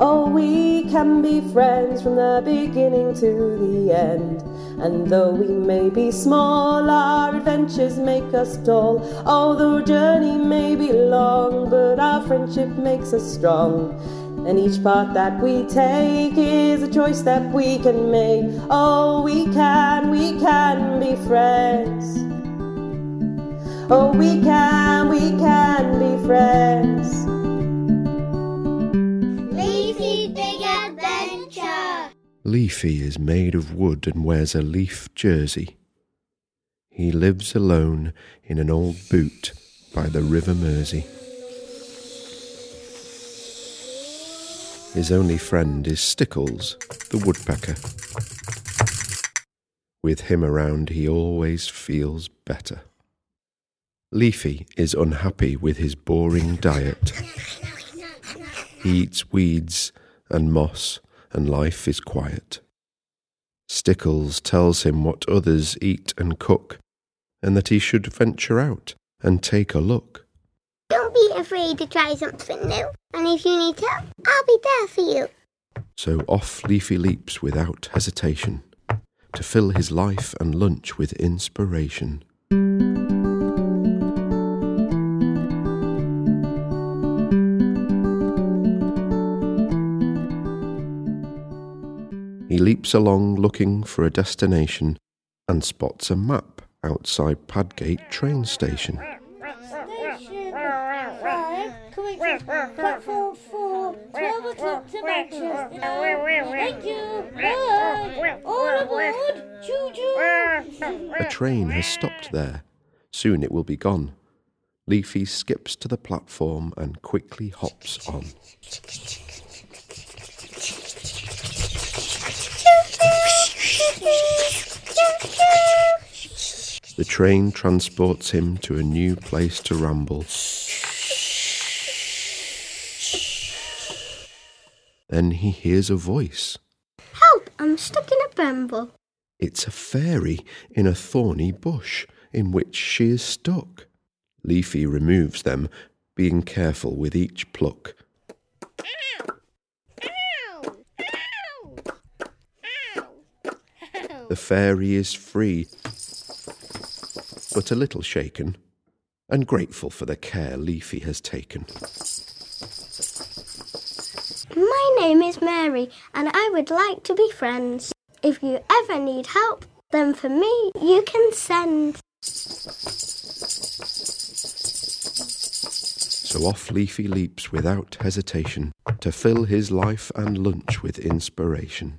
Oh, we can be friends from the beginning to the end. And though we may be small, our adventures make us tall. Oh, the journey may be long, but our friendship makes us strong. And each path that we take is a choice that we can make. Oh, we can, we can be friends. Oh, we can, we can be friends. Leafy is made of wood and wears a leaf jersey. He lives alone in an old boot by the River Mersey. His only friend is Stickles, the woodpecker. With him around, he always feels better. Leafy is unhappy with his boring diet. He eats weeds and moss, and life is quiet. Stickles tells him what others eat and cook, and that he should venture out and take a look. Don't be afraid to try something new. And if you need help, I'll be there for you. So off Leafy leaps without hesitation to fill his life and lunch with inspiration. He leaps along looking for a destination and spots a map outside Padgate train station. Station five, coming to platform four, 12 o'clock to Manchester. Thank you. Bye. All aboard. Choo choo. A train has stopped there. Soon it will be gone. Leafy skips to the platform and quickly hops on. The train transports him to a new place to ramble. Then he hears a voice. Help! I'm stuck in a bramble. It's a fairy in a thorny bush in which she is stuck. Leafy removes them, being careful with each pluck. The fairy is free, but a little shaken, and grateful for the care Leafy has taken. My name is Mary, and I would like to be friends. If you ever need help, then for me you can send. So off Leafy leaps without hesitation to fill his life and lunch with inspiration.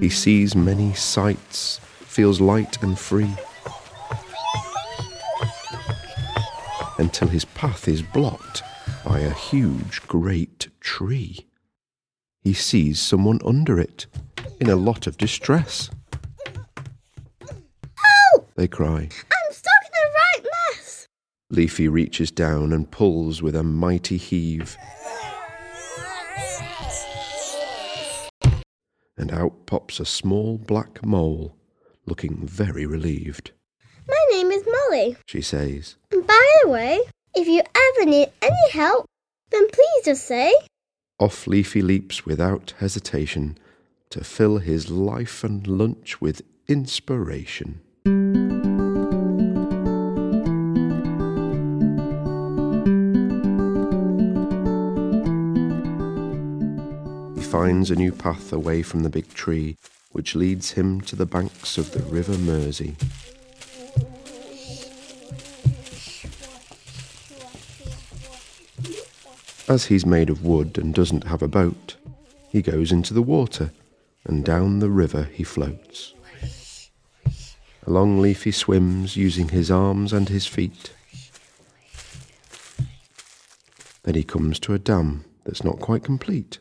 He sees many sights, feels light and free, until his path is blocked by a huge great tree. He sees someone under it, in a lot of distress. Help! They cry. I'm stuck in the right mess. Leafy reaches down and pulls with a mighty heave, and out pops a small black mole, looking very relieved. My name is Molly. She says, And by the way, if you ever need any help, then please just say. Off Leafy leaps without hesitation to fill his life and lunch with inspiration. Finds a new path away from the big tree, which leads him to the banks of the River Mersey. As he's made of wood and doesn't have a boat, he goes into the water, and down the river he floats. Along Leafy swims using his arms and his feet. Then he comes to a dam that's not quite complete.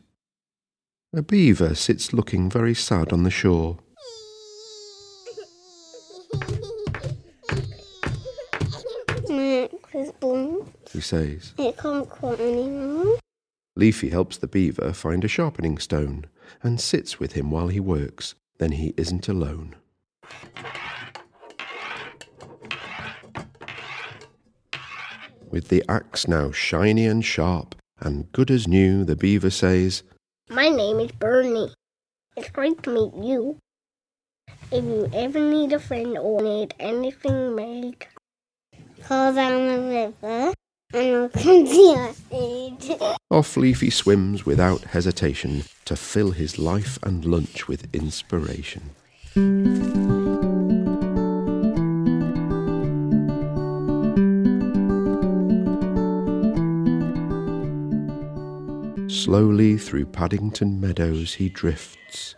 A beaver sits looking very sad on the shore. he says. It can't cut anymore. Leafy helps the beaver find a sharpening stone and sits with him while he works. Then he isn't alone. With the axe now shiny and sharp and good as new, the beaver says, my name is Bernie. It's great to meet you. If you ever need a friend or need anything made, Call down the river and I'll come to your aid. Off Leafy swims without hesitation to fill his life and lunch with inspiration. Slowly through Paddington meadows he drifts,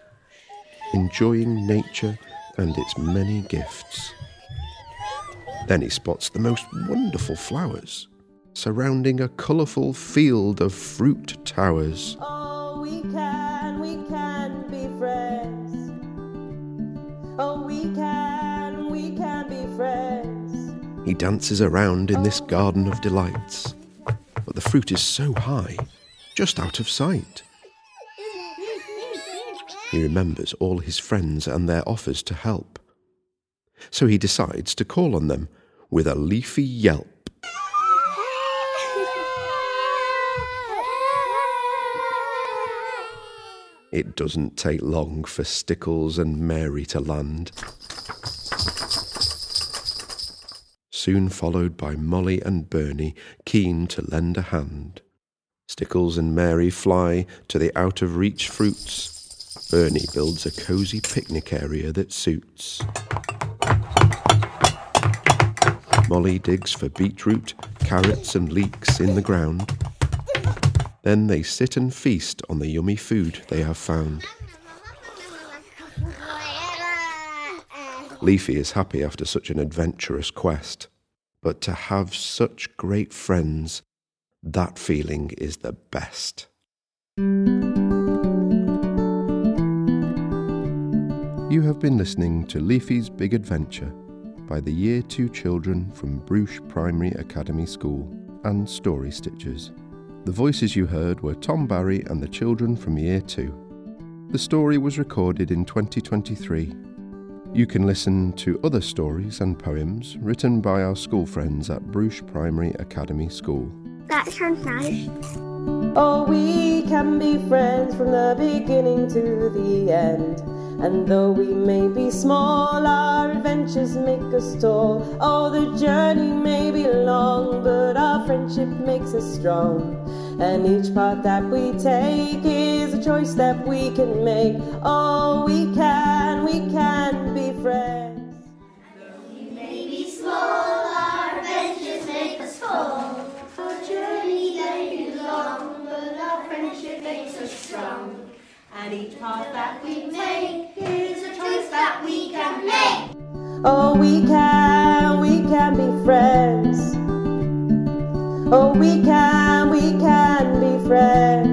enjoying nature and its many gifts. Then he spots the most wonderful flowers, surrounding a colourful field of fruit towers. Oh, we can, we can be friends. Oh, we can, we can be friends. He dances around in this garden of delights, but the fruit is so high, just out of sight. He remembers all his friends and their offers to help. So he decides to call on them with a leafy yelp. It doesn't take long for Stickles and Mary to land. Soon followed by Molly and Bernie, keen to lend a hand. Stickles and Mary fly to the out of reach fruits. Bernie builds a cosy picnic area that suits. Molly digs for beetroot, carrots, and leeks in the ground. Then they sit and feast on the yummy food they have found. Leafy is happy after such an adventurous quest. But to have such great friends, that feeling is the best. You have been listening to Leafy's Big Adventure by the Year 2 children from Bruche Primary Academy School and Story Stitchers. The voices you heard were Tom Barry and the children from Year 2. The story was recorded in 2023. You can listen to other stories and poems written by our school friends at Bruche Primary Academy School. That sounds nice. Oh, we can be friends from the beginning to the end. And though we may be small, our adventures make us tall. Oh, the journey may be long, but our friendship makes us strong. And each path that we take is a choice that we can make. Oh, we can, we can be friends. And each path that we make is a choice that we can make. Oh, we can, we can be friends. Oh, we can, we can be friends.